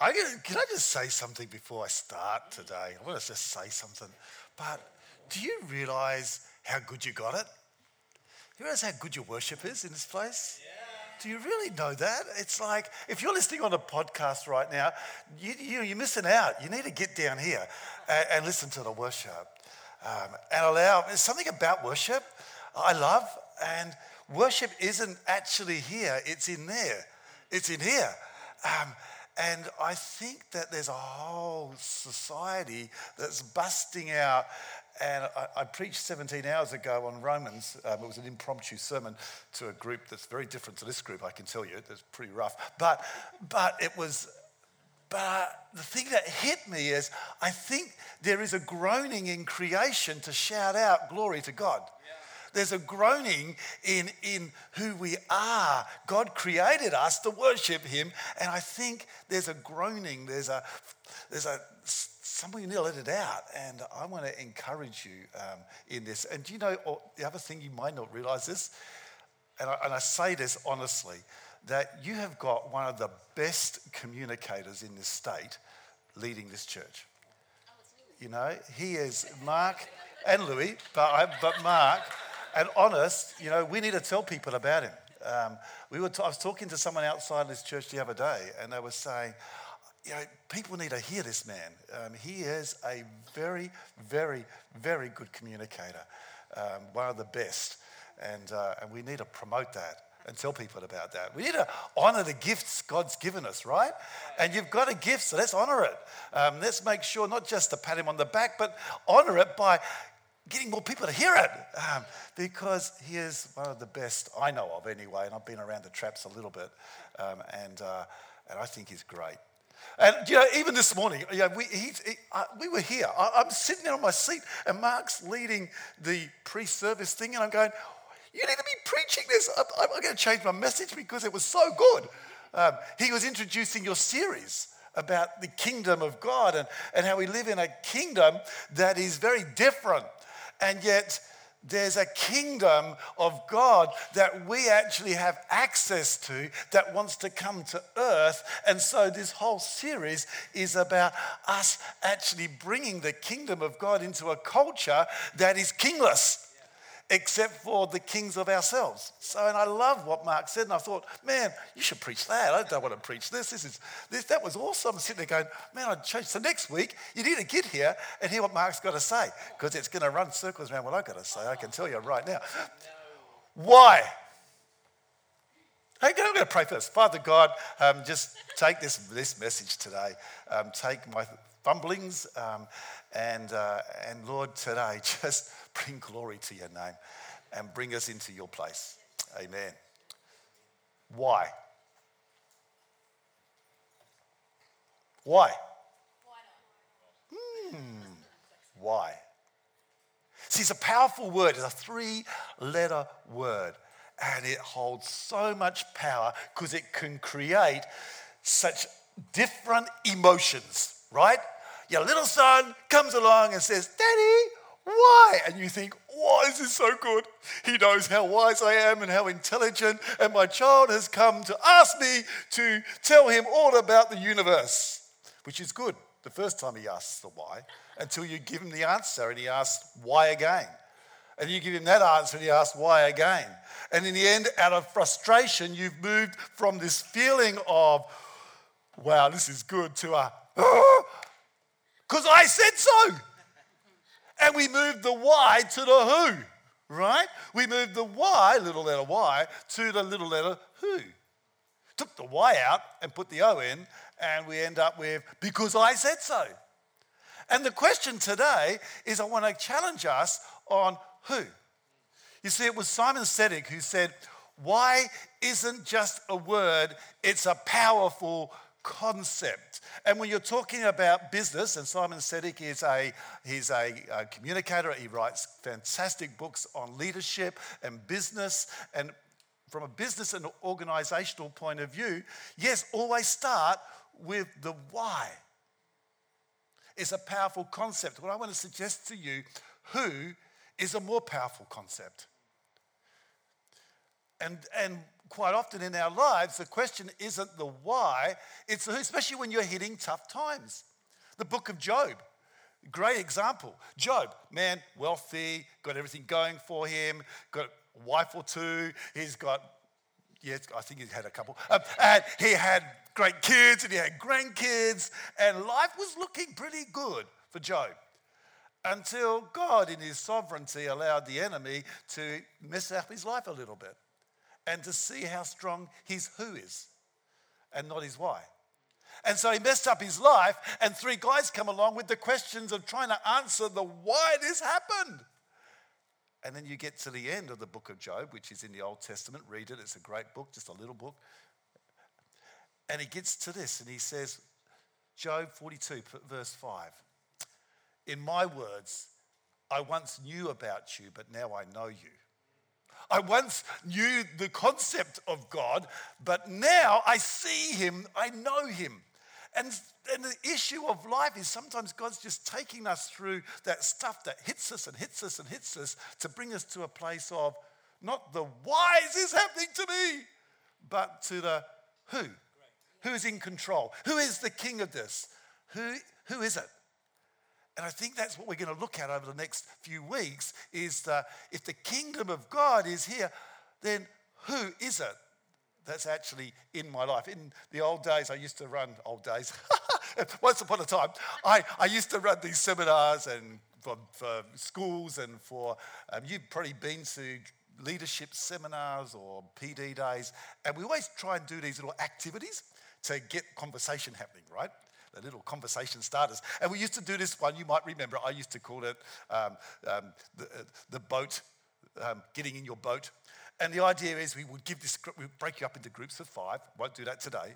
I, can I just say something before I start today? I want to just say something. But do you realize how good you got it? Do You realize how good your worship is in this place? Yeah. Do you really know that? It's like if you're listening on a podcast right now, you, you, you're missing out. You need to get down here and, and listen to the worship um, and allow. There's something about worship I love, and worship isn't actually here, it's in there. It's in here. Um, and I think that there's a whole society that's busting out. And I, I preached 17 hours ago on Romans. Um, it was an impromptu sermon to a group that's very different to this group, I can tell you. It's pretty rough. But, but it was but the thing that hit me is I think there is a groaning in creation to shout out glory to God. There's a groaning in, in who we are. God created us to worship Him, and I think there's a groaning. There's a there's a somebody need to let it out, and I want to encourage you um, in this. And you know oh, the other thing you might not realize this, and I, and I say this honestly, that you have got one of the best communicators in this state leading this church. You know, he is Mark and Louis, but, I, but Mark and honest, you know, we need to tell people about him. Um, we were t- I was talking to someone outside this church the other day, and they were saying, you know, people need to hear this man. Um, he is a very, very, very good communicator, um, one of the best. And, uh, and we need to promote that and tell people about that. We need to honor the gifts God's given us, right? And you've got a gift, so let's honor it. Um, let's make sure not just to pat him on the back, but honor it by getting more people to hear it um, because he is one of the best I know of anyway, and I've been around the traps a little bit, um, and, uh, and I think he's great. And you know, even this morning, you know, we, he, uh, we were here. I, am sitting there on my seat, and Mark's leading the pre-service thing, and I'm going, "You need to be preaching this. I, I'm, I'm going to change my message because it was so good." Um, he was introducing your series about the kingdom of God and, and how we live in a kingdom that is very different and yet, there's a kingdom of God that we actually have access to that wants to come to earth. And so, this whole series is about us actually bringing the kingdom of God into a culture that is kingless except for the kings of ourselves. So, and I love what Mark said, and I thought, man, you should preach that. I don't want to preach this. This is this. That was awesome. I'm sitting there going, man, I changed. So next week, you need to get here and hear what Mark's got to say, because it's going to run circles around what I've got to say. I can tell you right now. Why? Hey, I'm going to pray first. Father God, um, just take this, this message today. Um, take my fumblings, um, and, uh, and Lord, today, just bring glory to your name and bring us into your place. Amen. Why? Why? Hmm. Why? See, it's a powerful word. It's a three letter word. And it holds so much power because it can create such different emotions, right? Your little son comes along and says, Daddy, why? And you think, why is this so good? He knows how wise I am and how intelligent, and my child has come to ask me to tell him all about the universe, which is good the first time he asks the why, until you give him the answer and he asks why again. And you give him that answer and he asks why again. And in the end, out of frustration, you've moved from this feeling of, wow, this is good, to a, ah, because I said so. And we moved the Y to the who, right? We moved the Y, little letter Y, to the little letter who. Took the Y out and put the O in, and we end up with because I said so. And the question today is I want to challenge us on who. You see, it was Simon Sinek who said, Why isn't just a word, it's a powerful concept. And when you're talking about business, and Simon Sinek is a he's a, a, communicator. He writes fantastic books on leadership and business. And from a business and organizational point of view, yes, always start with the why. It's a powerful concept. What I want to suggest to you, who is a more powerful concept. And, and quite often in our lives, the question isn't the why, it's who, especially when you're hitting tough times. The book of Job, great example. Job, man, wealthy, got everything going for him, got a wife or two, he's got, yes, I think he had a couple, um, and he had great kids and he had grandkids, and life was looking pretty good for Job until God, in his sovereignty, allowed the enemy to mess up his life a little bit and to see how strong his who is and not his why. And so he messed up his life, and three guys come along with the questions of trying to answer the why this happened. And then you get to the end of the book of Job, which is in the Old Testament. Read it, it's a great book, just a little book. And he gets to this, and he says, Job 42, verse 5. In my words, I once knew about you, but now I know you. I once knew the concept of God, but now I see him, I know him. And, and the issue of life is sometimes God's just taking us through that stuff that hits us and hits us and hits us to bring us to a place of not the why is this happening to me, but to the who. Who's in control? Who is the king of this? Who, who is it? And I think that's what we're going to look at over the next few weeks is that if the kingdom of God is here, then who is it that's actually in my life? In the old days, I used to run, old days, once upon a time, I, I used to run these seminars and for, for schools and for, um, you've probably been to leadership seminars or PD days, and we always try and do these little activities to get conversation happening, right? The little conversation starters. And we used to do this one, you might remember, I used to call it um, um, the, the boat, um, getting in your boat. And the idea is we would give this, we break you up into groups of five. Won't do that today.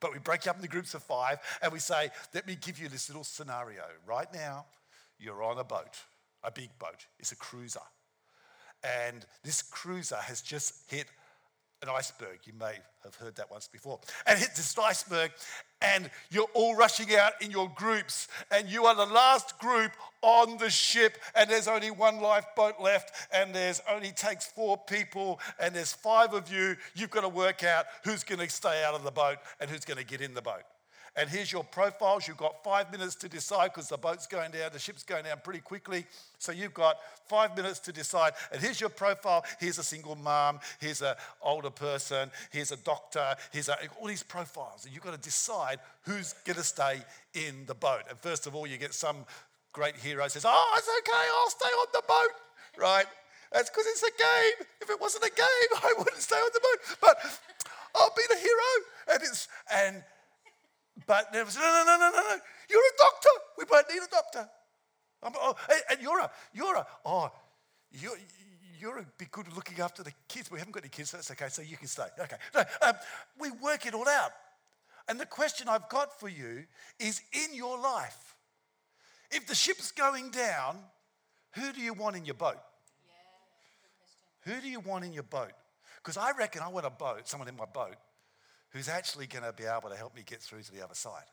But we break you up into groups of five and we say, let me give you this little scenario. Right now, you're on a boat, a big boat. It's a cruiser. And this cruiser has just hit an iceberg. You may have heard that once before. And hit this iceberg, and you're all rushing out in your groups, and you are the last group on the ship, and there's only one lifeboat left, and there's only takes four people, and there's five of you. You've got to work out who's going to stay out of the boat and who's going to get in the boat and here's your profiles. You've got five minutes to decide because the boat's going down, the ship's going down pretty quickly. So you've got five minutes to decide. And here's your profile. Here's a single mom. Here's an older person. Here's a doctor. Here's a, all these profiles. And you've got to decide who's going to stay in the boat. And first of all, you get some great hero says, Oh, it's okay. I'll stay on the boat. Right? That's because it's a game. If it wasn't a game, I wouldn't stay on the boat. But I'll be the hero. And it's, and but there was, no, no, no, no, no, no. You're a doctor. We both need a doctor. I'm, oh, and you're a, you're a, oh, you're, you're a be good looking after the kids. We haven't got any kids, so that's okay, so you can stay. Okay. No, um, we work it all out. And the question I've got for you is in your life, if the ship's going down, who do you want in your boat? Yeah, who do you want in your boat? Because I reckon I want a boat, someone in my boat, who's actually going to be able to help me get through to the other side.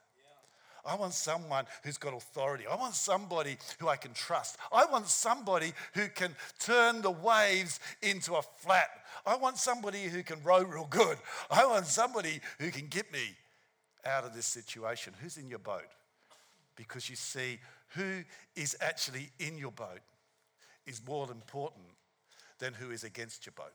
I want someone who's got authority. I want somebody who I can trust. I want somebody who can turn the waves into a flat. I want somebody who can row real good. I want somebody who can get me out of this situation. Who's in your boat? Because you see, who is actually in your boat is more important than who is against your boat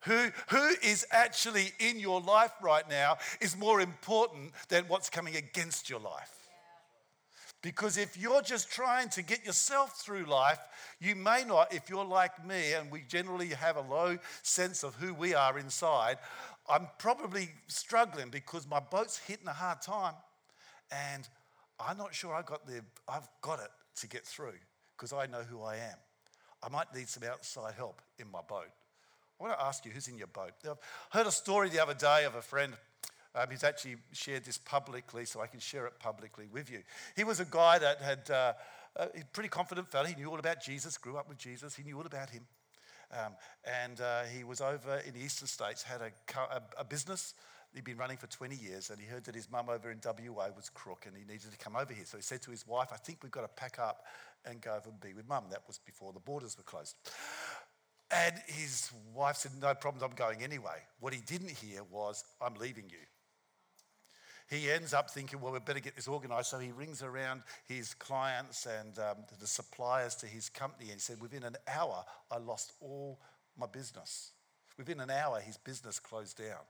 who, who is actually in your life right now is more important than what's coming against your life. Because if you're just trying to get yourself through life, you may not, if you're like me and we generally have a low sense of who we are inside, I'm probably struggling because my boat's hitting a hard time and I'm not sure I got the, I've got it to get through because I know who I am. I might need some outside help in my boat. I want to ask you who's in your boat. I heard a story the other day of a friend. Um, he's actually shared this publicly, so I can share it publicly with you. He was a guy that had uh, a pretty confident fella. He knew all about Jesus, grew up with Jesus. He knew all about him. Um, and uh, he was over in the eastern states, had a, a, a, business he'd been running for 20 years, and he heard that his mum over in WA was crook and he needed to come over here. So he said to his wife, I think we've got to pack up and go over and be with mum. That was before the borders were closed. And his wife said, No problems, I'm going anyway. What he didn't hear was, I'm leaving you he ends up thinking, well, we better get this organized. So he rings around his clients and um, the suppliers to his company and he said, within an hour, I lost all my business. Within an hour, his business closed down.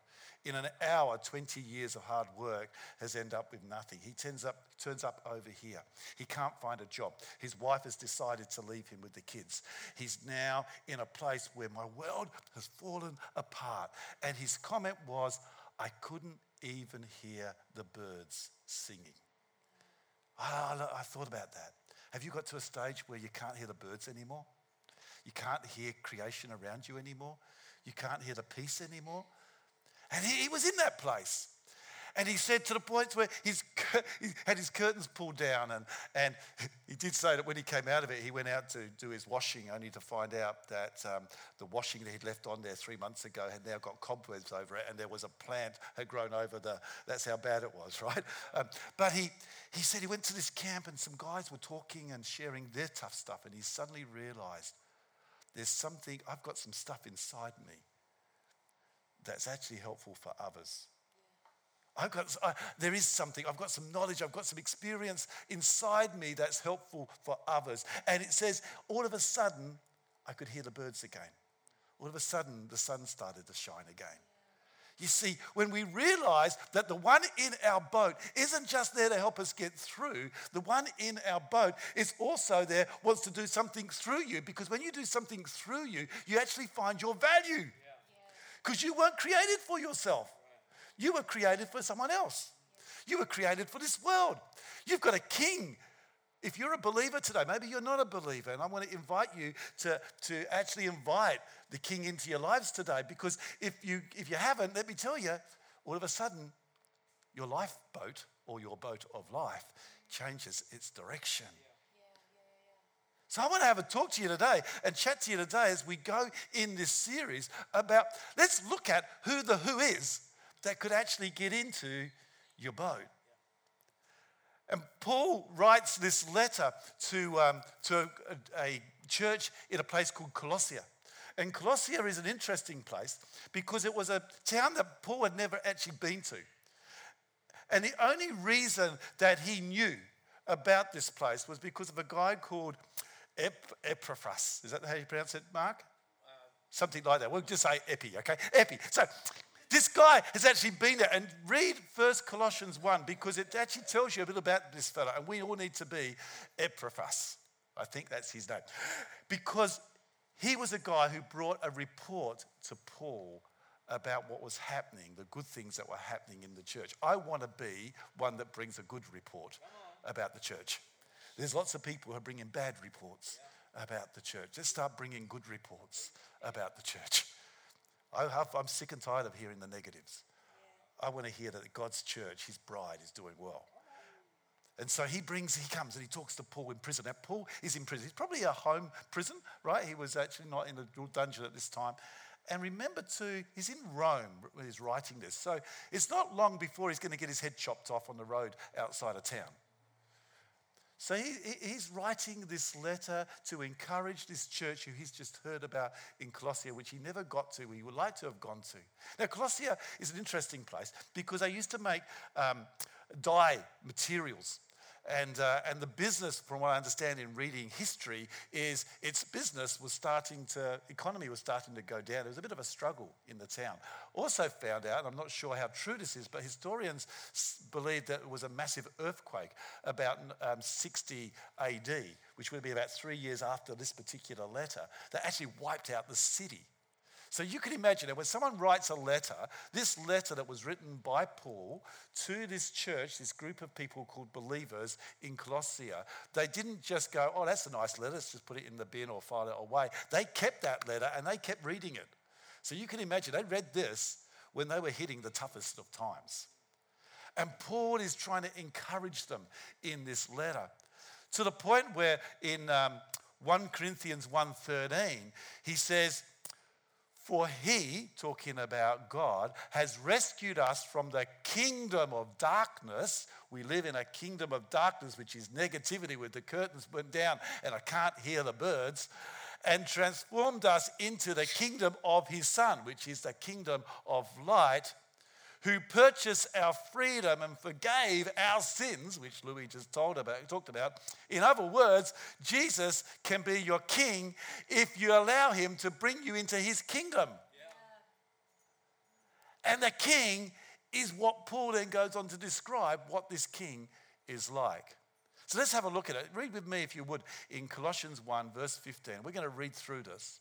In an hour, 20 years of hard work has ended up with nothing. He turns up, turns up over here. He can't find a job. His wife has decided to leave him with the kids. He's now in a place where my world has fallen apart. And his comment was, I couldn't even hear the birds singing. Ah, I, I thought about that. Have you got to a stage where you can't hear the birds anymore? You can't hear creation around you anymore? You can't hear the peace anymore? And he, he was in that place. And he said to the point where his, he had his curtains pulled down. And, and he did say that when he came out of it, he went out to do his washing, only to find out that um, the washing that he'd left on there three months ago had now got cobwebs over it. And there was a plant had grown over the, that's how bad it was, right? Um, but he, he said he went to this camp and some guys were talking and sharing their tough stuff. And he suddenly realized there's something, I've got some stuff inside me that's actually helpful for others. I've got, I, there is something, I've got some knowledge, I've got some experience inside me that's helpful for others. And it says, all of a sudden, I could hear the birds again. All of a sudden, the sun started to shine again. You see, when we realize that the one in our boat isn't just there to help us get through, the one in our boat is also there, wants to do something through you. Because when you do something through you, you actually find your value. Because you weren't created for yourself. You were created for someone else. You were created for this world. You've got a king. If you're a believer today, maybe you're not a believer, and I want to invite you to, to actually invite the king into your lives today because if you, if you haven't, let me tell you, all of a sudden, your lifeboat or your boat of life changes its direction. So I want to have a talk to you today and chat to you today as we go in this series about let's look at who the who is that could actually get into your boat. And Paul writes this letter to, um, to a, a church in a place called Colossia. And Colossia is an interesting place because it was a town that Paul had never actually been to. And the only reason that he knew about this place was because of a guy called Ep- Epaphras. Is that how you pronounce it, Mark? Something like that. We'll just say Epi, okay? Epi. So this guy has actually been there. And read First Colossians 1 because it actually tells you a bit about this fellow. And we all need to be Epaphras. I think that's his name. Because he was a guy who brought a report to Paul about what was happening, the good things that were happening in the church. I want to be one that brings a good report about the church. There's lots of people who are bringing bad reports about the church. Let's start bringing good reports about the church. I am sick and tired of hearing the negatives. I want to hear that God's church, his bride, is doing well. And so he brings, he comes and he talks to Paul in prison. Now, Paul is in prison. He's probably a home prison, right? He was actually not in a dungeon at this time. And remember, too, he's in Rome when he's writing this. So it's not long before he's going to get his head chopped off on the road outside of town. So he, he's writing this letter to encourage this church who he's just heard about in Colossia, which he never got to, he would like to have gone to. Now, Colossia is an interesting place because they used to make um, dye materials. And, uh, and the business, from what I understand in reading history, is its business was starting to, economy was starting to go down. There was a bit of a struggle in the town. Also found out, I'm not sure how true this is, but historians believe that it was a massive earthquake about um, 60 AD, which would be about three years after this particular letter, that actually wiped out the city. So you can imagine it when someone writes a letter, this letter that was written by Paul to this church, this group of people called believers in Colossia, they didn't just go, oh, that's a nice letter, let's just put it in the bin or file it away. They kept that letter and they kept reading it. So you can imagine, they read this when they were hitting the toughest of times. And Paul is trying to encourage them in this letter to the point where in um, 1 Corinthians 1.13, he says, for he, talking about God, has rescued us from the kingdom of darkness. We live in a kingdom of darkness, which is negativity with the curtains went down and I can't hear the birds, and transformed us into the kingdom of his Son, which is the kingdom of light who purchased our freedom and forgave our sins, which Louis just told about, talked about. In other words, Jesus can be your king if you allow him to bring you into his kingdom. Yeah. And the king is what Paul then goes on to describe what this king is like. So let's have a look at it. Read with me, if you would, in Colossians 1, verse 15. We're going to read through this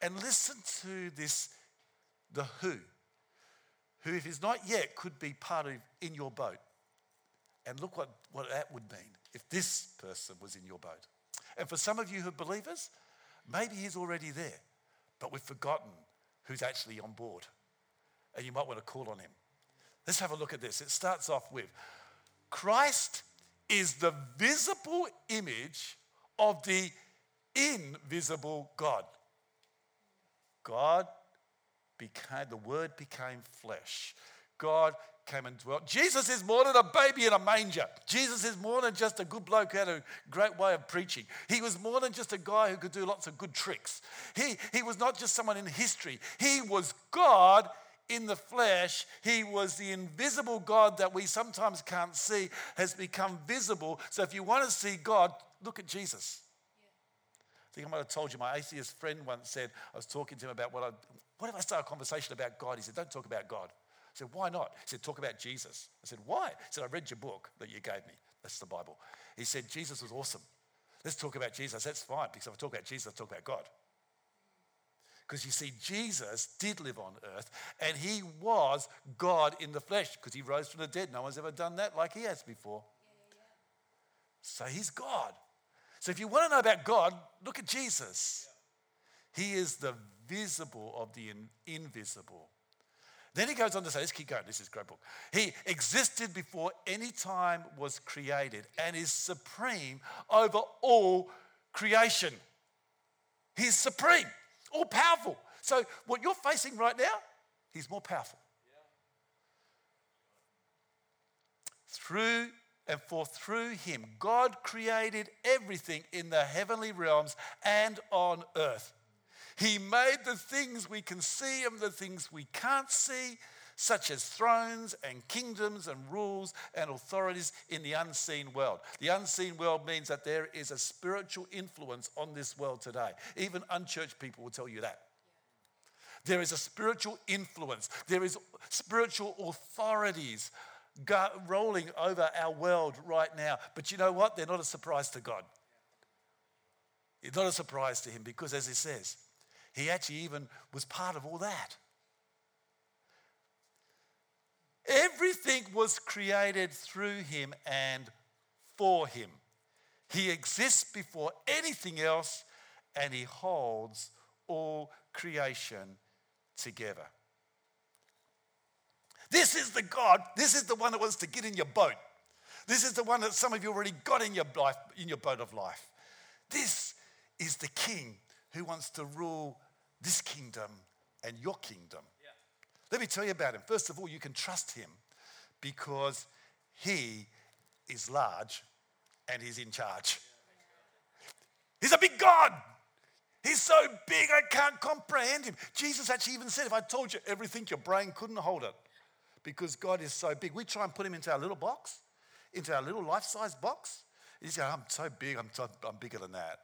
and listen to this the who who, if he's not yet, could be part of in your boat. And look what, what that would mean if this person was in your boat. And for some of you who are believers, maybe he's already there, but we've forgotten who's actually on board. And you might want to call on him. Let's have a look at this. It starts off with Christ is the visible image of the invisible God. God became, the word became flesh. God came and dwelt. Jesus is more than a baby in a manger. Jesus is more than just a good bloke who had a great way of preaching. He was more than just a guy who could do lots of good tricks. He, he was not just someone in history. He was God in the flesh. He was the invisible God that we sometimes can't see, has become visible. So if you want to see God, look at Jesus. I think I might have told you, my atheist friend once said, I was talking to him about what I, what if I start a conversation about God? He said, Don't talk about God. I said, Why not? He said, Talk about Jesus. I said, Why? He said, I read your book that you gave me. That's the Bible. He said, Jesus was awesome. Let's talk about Jesus. That's fine because if I talk about Jesus, I talk about God. Because you see, Jesus did live on earth and he was God in the flesh because he rose from the dead. No one's ever done that like he has before. So he's God. So if you want to know about God, look at Jesus. He is the visible of the in, invisible. Then he goes on to say, let's keep going. This is a great book. He existed before any time was created and is supreme over all creation. He's supreme, all powerful. So, what you're facing right now, he's more powerful. Through and for through him, God created everything in the heavenly realms and on earth. He made the things we can see and the things we can't see, such as thrones and kingdoms and rules and authorities in the unseen world. The unseen world means that there is a spiritual influence on this world today. Even unchurched people will tell you that. There is a spiritual influence, there is spiritual authorities rolling over our world right now. But you know what? They're not a surprise to God. It's not a surprise to Him because, as He says, he actually even was part of all that. Everything was created through him and for him. He exists before anything else and he holds all creation together. This is the God, this is the one that wants to get in your boat. This is the one that some of you already got in your life, in your boat of life. This is the king who wants to rule this kingdom and your kingdom. Yeah. Let me tell you about him. First of all, you can trust him because he is large and he's in charge. He's a big God. He's so big I can't comprehend him. Jesus actually even said, if I told you everything, your brain couldn't hold it because God is so big. We try and put him into our little box, into our little life size box. He's going, I'm so big, I'm, so, I'm bigger than that.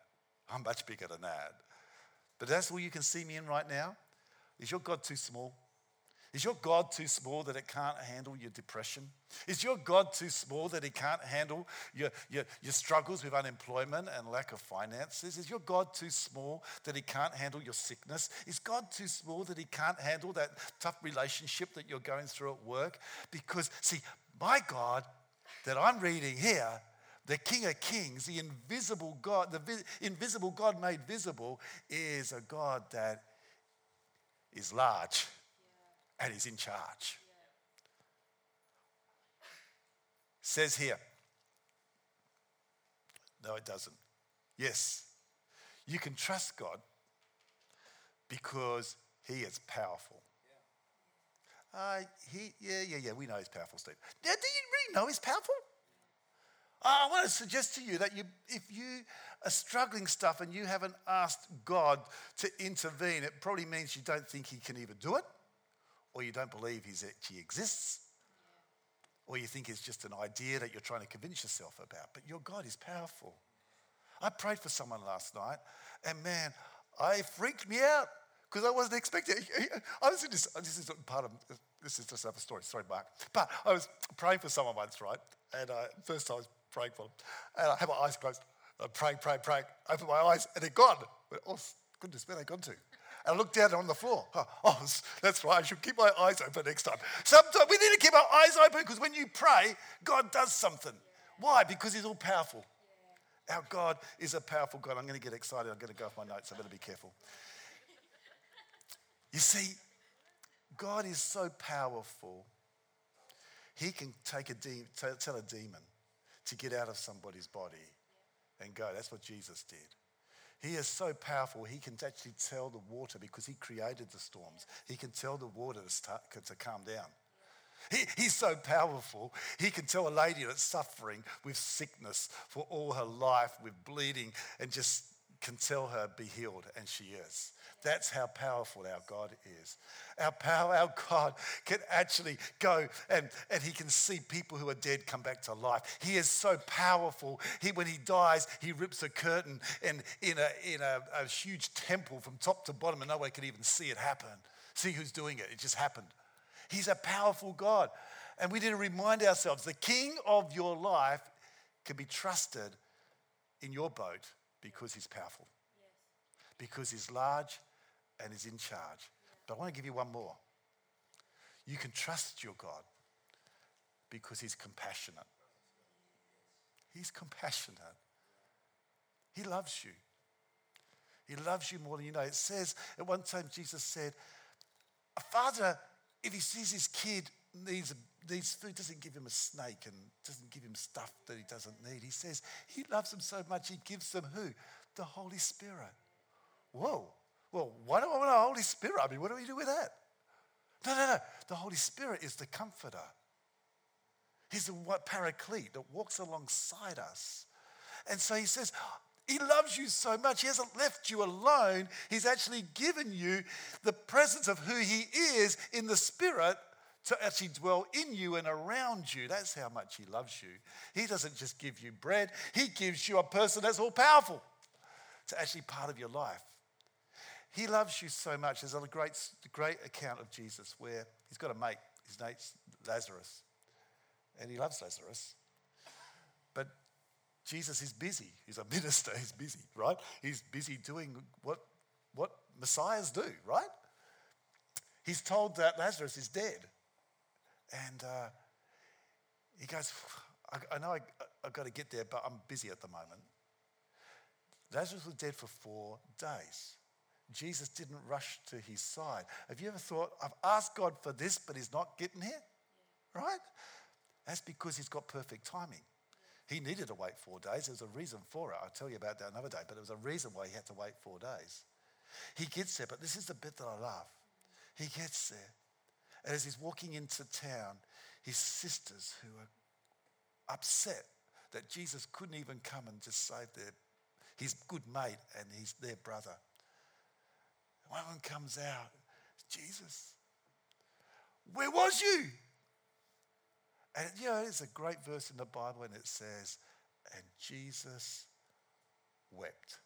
I'm much bigger than that. But that's all you can see me in right now. Is your God too small? Is your God too small that it can't handle your depression? Is your God too small that He can't handle your, your, your struggles with unemployment and lack of finances? Is your God too small that He can't handle your sickness? Is God too small that He can't handle that tough relationship that you're going through at work? Because, see, my God that I'm reading here the King of Kings, the invisible God, the vi- invisible God made visible, is a God that is large and is in charge. Says here, no, it doesn't. Yes, you can trust God because He is powerful. Uh, he, yeah, yeah, yeah, we know He's powerful, Steve. Now, do you really know He's powerful? I want to suggest to you that you, if you are struggling stuff and you haven't asked God to intervene, it probably means you don't think He can even do it, or you don't believe He actually exists, or you think it's just an idea that you're trying to convince yourself about. But your God is powerful. I prayed for someone last night, and man, I freaked me out because I wasn't expecting. I was this. This is part of. This is just another story. Sorry, Mark. But I was praying for someone once, right? And uh, first I was praying for them, and I had my eyes closed. I'm praying, praying, praying. I opened my eyes, and they're gone. Oh goodness, where they gone to? And I looked down on the floor. Oh, oh, that's right. I should keep my eyes open next time. Sometimes we need to keep our eyes open because when you pray, God does something. Why? Because He's all powerful. Our God is a powerful God. I'm going to get excited. I'm going to go off my notes. I better be careful. You see, God is so powerful, He can take a de- tell a demon to get out of somebody's body and go. That's what Jesus did. He is so powerful, he can actually tell the water because he created the storms. He can tell the water to, start, to calm down. He, he's so powerful, he can tell a lady that's suffering with sickness for all her life, with bleeding, and just can tell her, be healed, and she is. That's how powerful our God is. Our power, our God can actually go and, and he can see people who are dead come back to life. He is so powerful. He, when he dies, he rips a curtain and in, a, in a, a huge temple from top to bottom, and no one can even see it happen. See who's doing it. It just happened. He's a powerful God. And we need to remind ourselves the king of your life can be trusted in your boat because he's powerful, yes. because he's large and he's in charge. But I want to give you one more. You can trust your God because he's compassionate. He's compassionate. He loves you. He loves you more than you know. It says, at one time, Jesus said, A father if he sees his kid needs, needs food, doesn't give him a snake and doesn't give him stuff that he doesn't need. He says he loves them so much, he gives them who? The Holy Spirit. Whoa. Well, why do I want a Holy Spirit? I mean, what do we do with that? No, no, no. The Holy Spirit is the comforter. He's the paraclete that walks alongside us. And so he says, he loves you so much. He hasn't left you alone. He's actually given you the presence of who He is in the Spirit to actually dwell in you and around you. That's how much He loves you. He doesn't just give you bread, He gives you a person that's all powerful to actually part of your life. He loves you so much. There's a great, great account of Jesus where he's got a mate. His name's Lazarus. And he loves Lazarus. But Jesus is busy. He's a minister, he's busy, right? He's busy doing what, what messiahs do, right? He's told that Lazarus is dead. And uh, he goes, I, I know I, I've got to get there, but I'm busy at the moment. Lazarus was dead for four days. Jesus didn't rush to his side. Have you ever thought, I've asked God for this, but he's not getting here? Right? That's because he's got perfect timing. He needed to wait four days. There's a reason for it. I'll tell you about that another day, but there was a reason why he had to wait four days. He gets there, but this is the bit that I love. He gets there. As he's walking into town, his sisters, who are upset that Jesus couldn't even come and just save their, his good mate and his, their brother. One of them comes out, Jesus, where was you? And you know, it's a great verse in the Bible, and it says, and Jesus wept.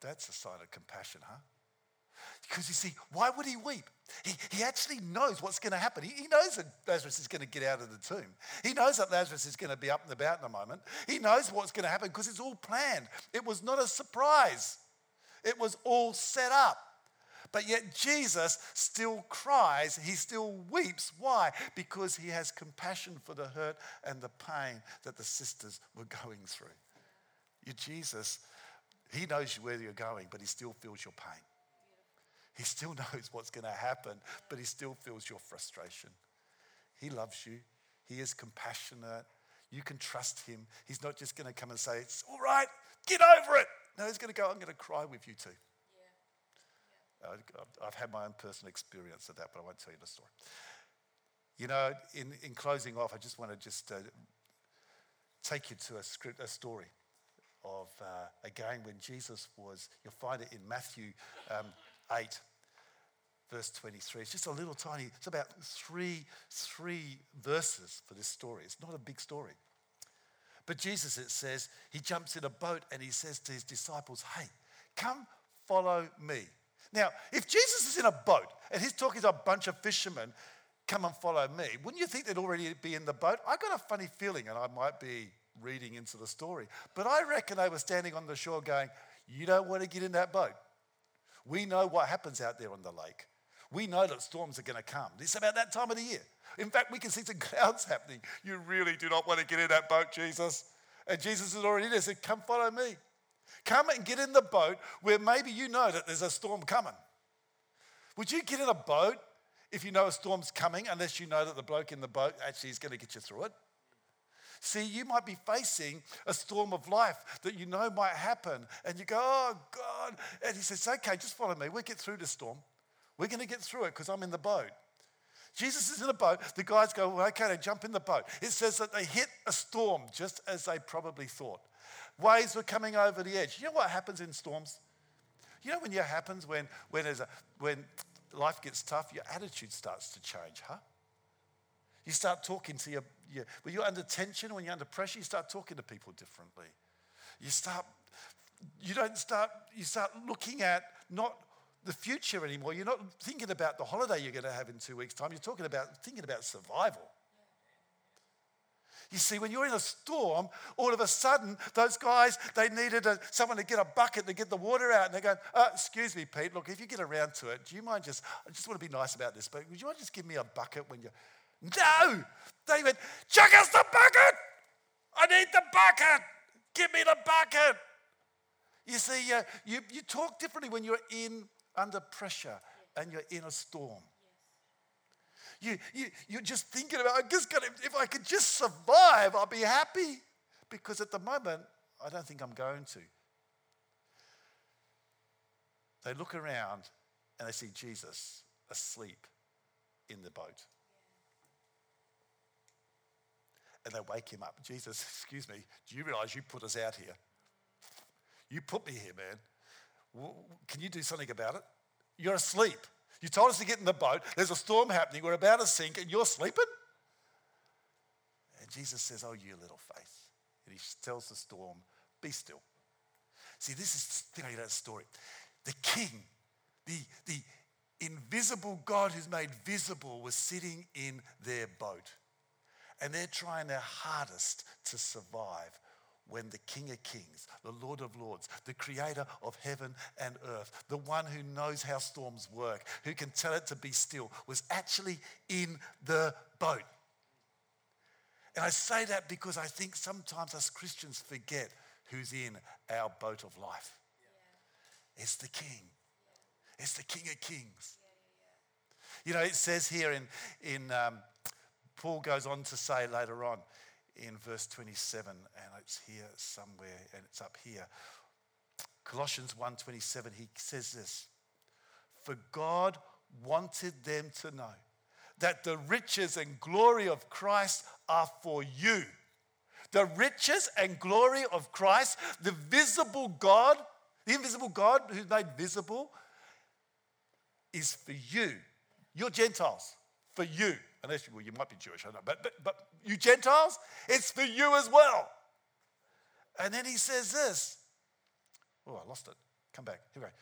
That's a sign of compassion, huh? Because you see, why would he weep? He, he actually knows what's going to happen. He, he knows that Lazarus is going to get out of the tomb. He knows that Lazarus is going to be up and about in a moment. He knows what's going to happen because it's all planned. It was not a surprise, it was all set up. But yet Jesus still cries, he still weeps. Why? Because he has compassion for the hurt and the pain that the sisters were going through. You, Jesus, he knows where you're going, but he still feels your pain. He still knows what's going to happen, but he still feels your frustration. He loves you. He is compassionate. You can trust him. He's not just going to come and say, It's all right, get over it. No, he's going to go, I'm going to cry with you too. Yeah. Yeah. I've had my own personal experience of that, but I won't tell you the story. You know, in, in closing off, I just want to just uh, take you to a, script, a story of, uh, again, when Jesus was, you'll find it in Matthew um, 8, verse 23. It's just a little tiny, it's about three, three verses for this story. It's not a big story. But Jesus, it says, he jumps in a boat and he says to his disciples, Hey, come follow me. Now, if Jesus is in a boat and he's talking to a bunch of fishermen, come and follow me, wouldn't you think they'd already be in the boat? I got a funny feeling, and I might be reading into the story, but I reckon they were standing on the shore going, You don't want to get in that boat. We know what happens out there on the lake. We know that storms are going to come. It's about that time of the year. In fact, we can see some clouds happening. You really do not want to get in that boat, Jesus. And Jesus is already there. Said, Come follow me. Come and get in the boat where maybe you know that there's a storm coming. Would you get in a boat if you know a storm's coming, unless you know that the bloke in the boat actually is going to get you through it? See, you might be facing a storm of life that you know might happen, and you go, Oh, God. And he says, Okay, just follow me. We'll get through the storm. We're going to get through it because I'm in the boat. Jesus is in a boat. The guys go, well, okay, they jump in the boat. It says that they hit a storm just as they probably thought. Waves were coming over the edge. You know what happens in storms? You know when it happens when, when, there's a, when life gets tough, your attitude starts to change, huh? You start talking to your, your, when you're under tension, when you're under pressure, you start talking to people differently. You start, you don't start, you start looking at not the future anymore. You're not thinking about the holiday you're going to have in two weeks' time. You're talking about thinking about survival. You see, when you're in a storm, all of a sudden, those guys, they needed a, someone to get a bucket to get the water out. And they're going, oh, excuse me, Pete, look, if you get around to it, do you mind just, I just want to be nice about this, but would you mind just give me a bucket when you, no! They went, chuck us the bucket! I need the bucket! Give me the bucket! You see, uh, you, you talk differently when you're in under pressure and you're in a storm. You, you, you're just thinking about, I just got if I could just survive, I'll be happy. Because at the moment, I don't think I'm going to. They look around and they see Jesus asleep in the boat. And they wake him up. Jesus, excuse me, do you realize you put us out here? You put me here, man. Can you do something about it? You're asleep. You told us to get in the boat. There's a storm happening. We're about to sink, and you're sleeping? And Jesus says, Oh, you little faith. And he tells the storm, Be still. See, this is the thing that story. The king, the, the invisible God who's made visible, was sitting in their boat. And they're trying their hardest to survive when the King of Kings, the Lord of Lords, the creator of heaven and earth, the one who knows how storms work, who can tell it to be still, was actually in the boat. And I say that because I think sometimes us Christians forget who's in our boat of life. Yeah. It's the King. Yeah. It's the King of Kings. Yeah, you know, it says here in, in um, Paul goes on to say later on, in verse 27, and it's here somewhere, and it's up here. Colossians 1:27, he says this: For God wanted them to know that the riches and glory of Christ are for you. The riches and glory of Christ, the visible God, the invisible God who's made visible, is for you. You're Gentiles, for you. Unless you, well, you might be Jewish, I don't know. But, but, but you Gentiles, it's for you as well. And then he says this. Oh, I lost it. Come back. Here we go.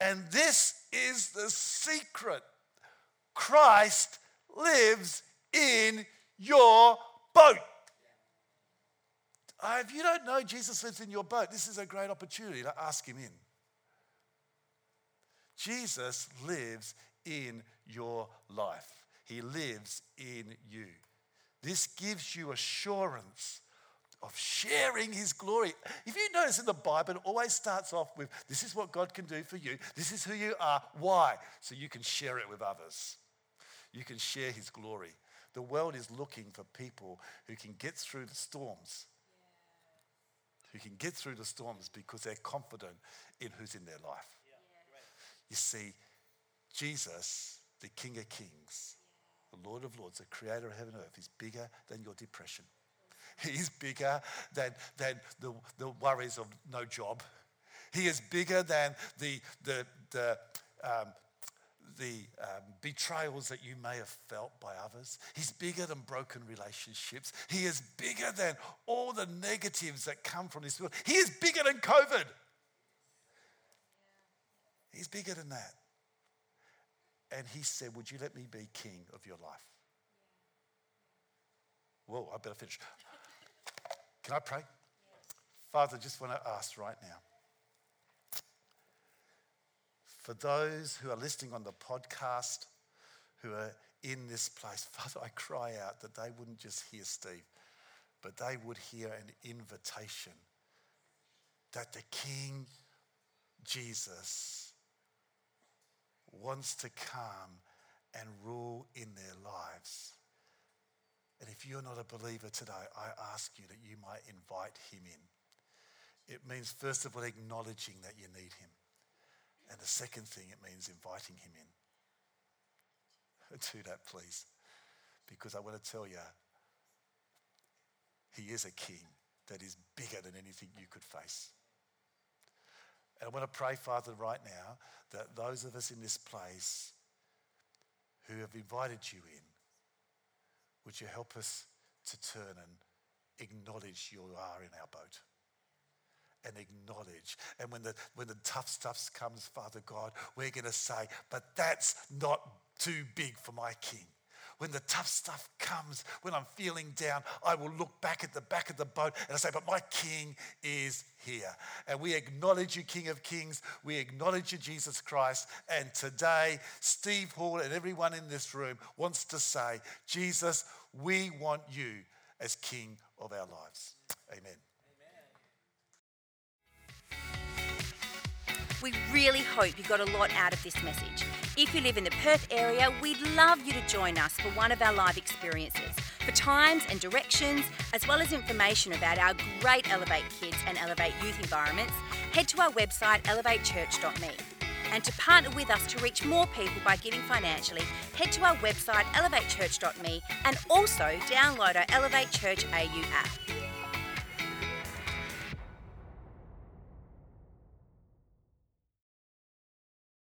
And this is the secret Christ lives in your boat. Uh, if you don't know Jesus lives in your boat, this is a great opportunity to ask him in. Jesus lives in your life. He lives in you. This gives you assurance of sharing his glory. If you notice in the Bible, it always starts off with this is what God can do for you, this is who you are. Why? So you can share it with others. You can share his glory. The world is looking for people who can get through the storms. Who can get through the storms because they're confident in who's in their life. You see, Jesus, the King of Kings, the Lord of Lords, the creator of heaven and earth, is bigger than your depression. He's bigger than, than the, the worries of no job. He is bigger than the, the, the, um, the um, betrayals that you may have felt by others. He's bigger than broken relationships. He is bigger than all the negatives that come from this world. He is bigger than COVID. He's bigger than that. And he said, Would you let me be king of your life? Whoa, I better finish. Can I pray? Father, just want to ask right now for those who are listening on the podcast, who are in this place, Father, I cry out that they wouldn't just hear Steve, but they would hear an invitation that the King Jesus wants to come and rule in their lives. And if you're not a believer today, I ask you that you might invite him in. It means, first of all, acknowledging that you need him. And the second thing, it means inviting him in. Do that, please. Because I want to tell you, he is a king that is bigger than anything you could face. And I want to pray, Father, right now that those of us in this place who have invited you in, would you help us to turn and acknowledge you are in our boat? And acknowledge. And when the, when the tough stuff comes, Father God, we're going to say, but that's not too big for my king when the tough stuff comes, when I'm feeling down, I will look back at the back of the boat and I say, But my King is here. And we acknowledge you, King of Kings. We acknowledge you, Jesus Christ. And today, Steve Hall and everyone in this room wants to say, Jesus, we want you as King of our lives. Amen. We really hope you got a lot out of this message. If you live in the Perth area, we'd love you to join us for one of our live experiences. For times and directions, as well as information about our great Elevate Kids and Elevate Youth environments, head to our website elevatechurch.me. And to partner with us to reach more people by giving financially, head to our website elevatechurch.me and also download our Elevate Church AU app.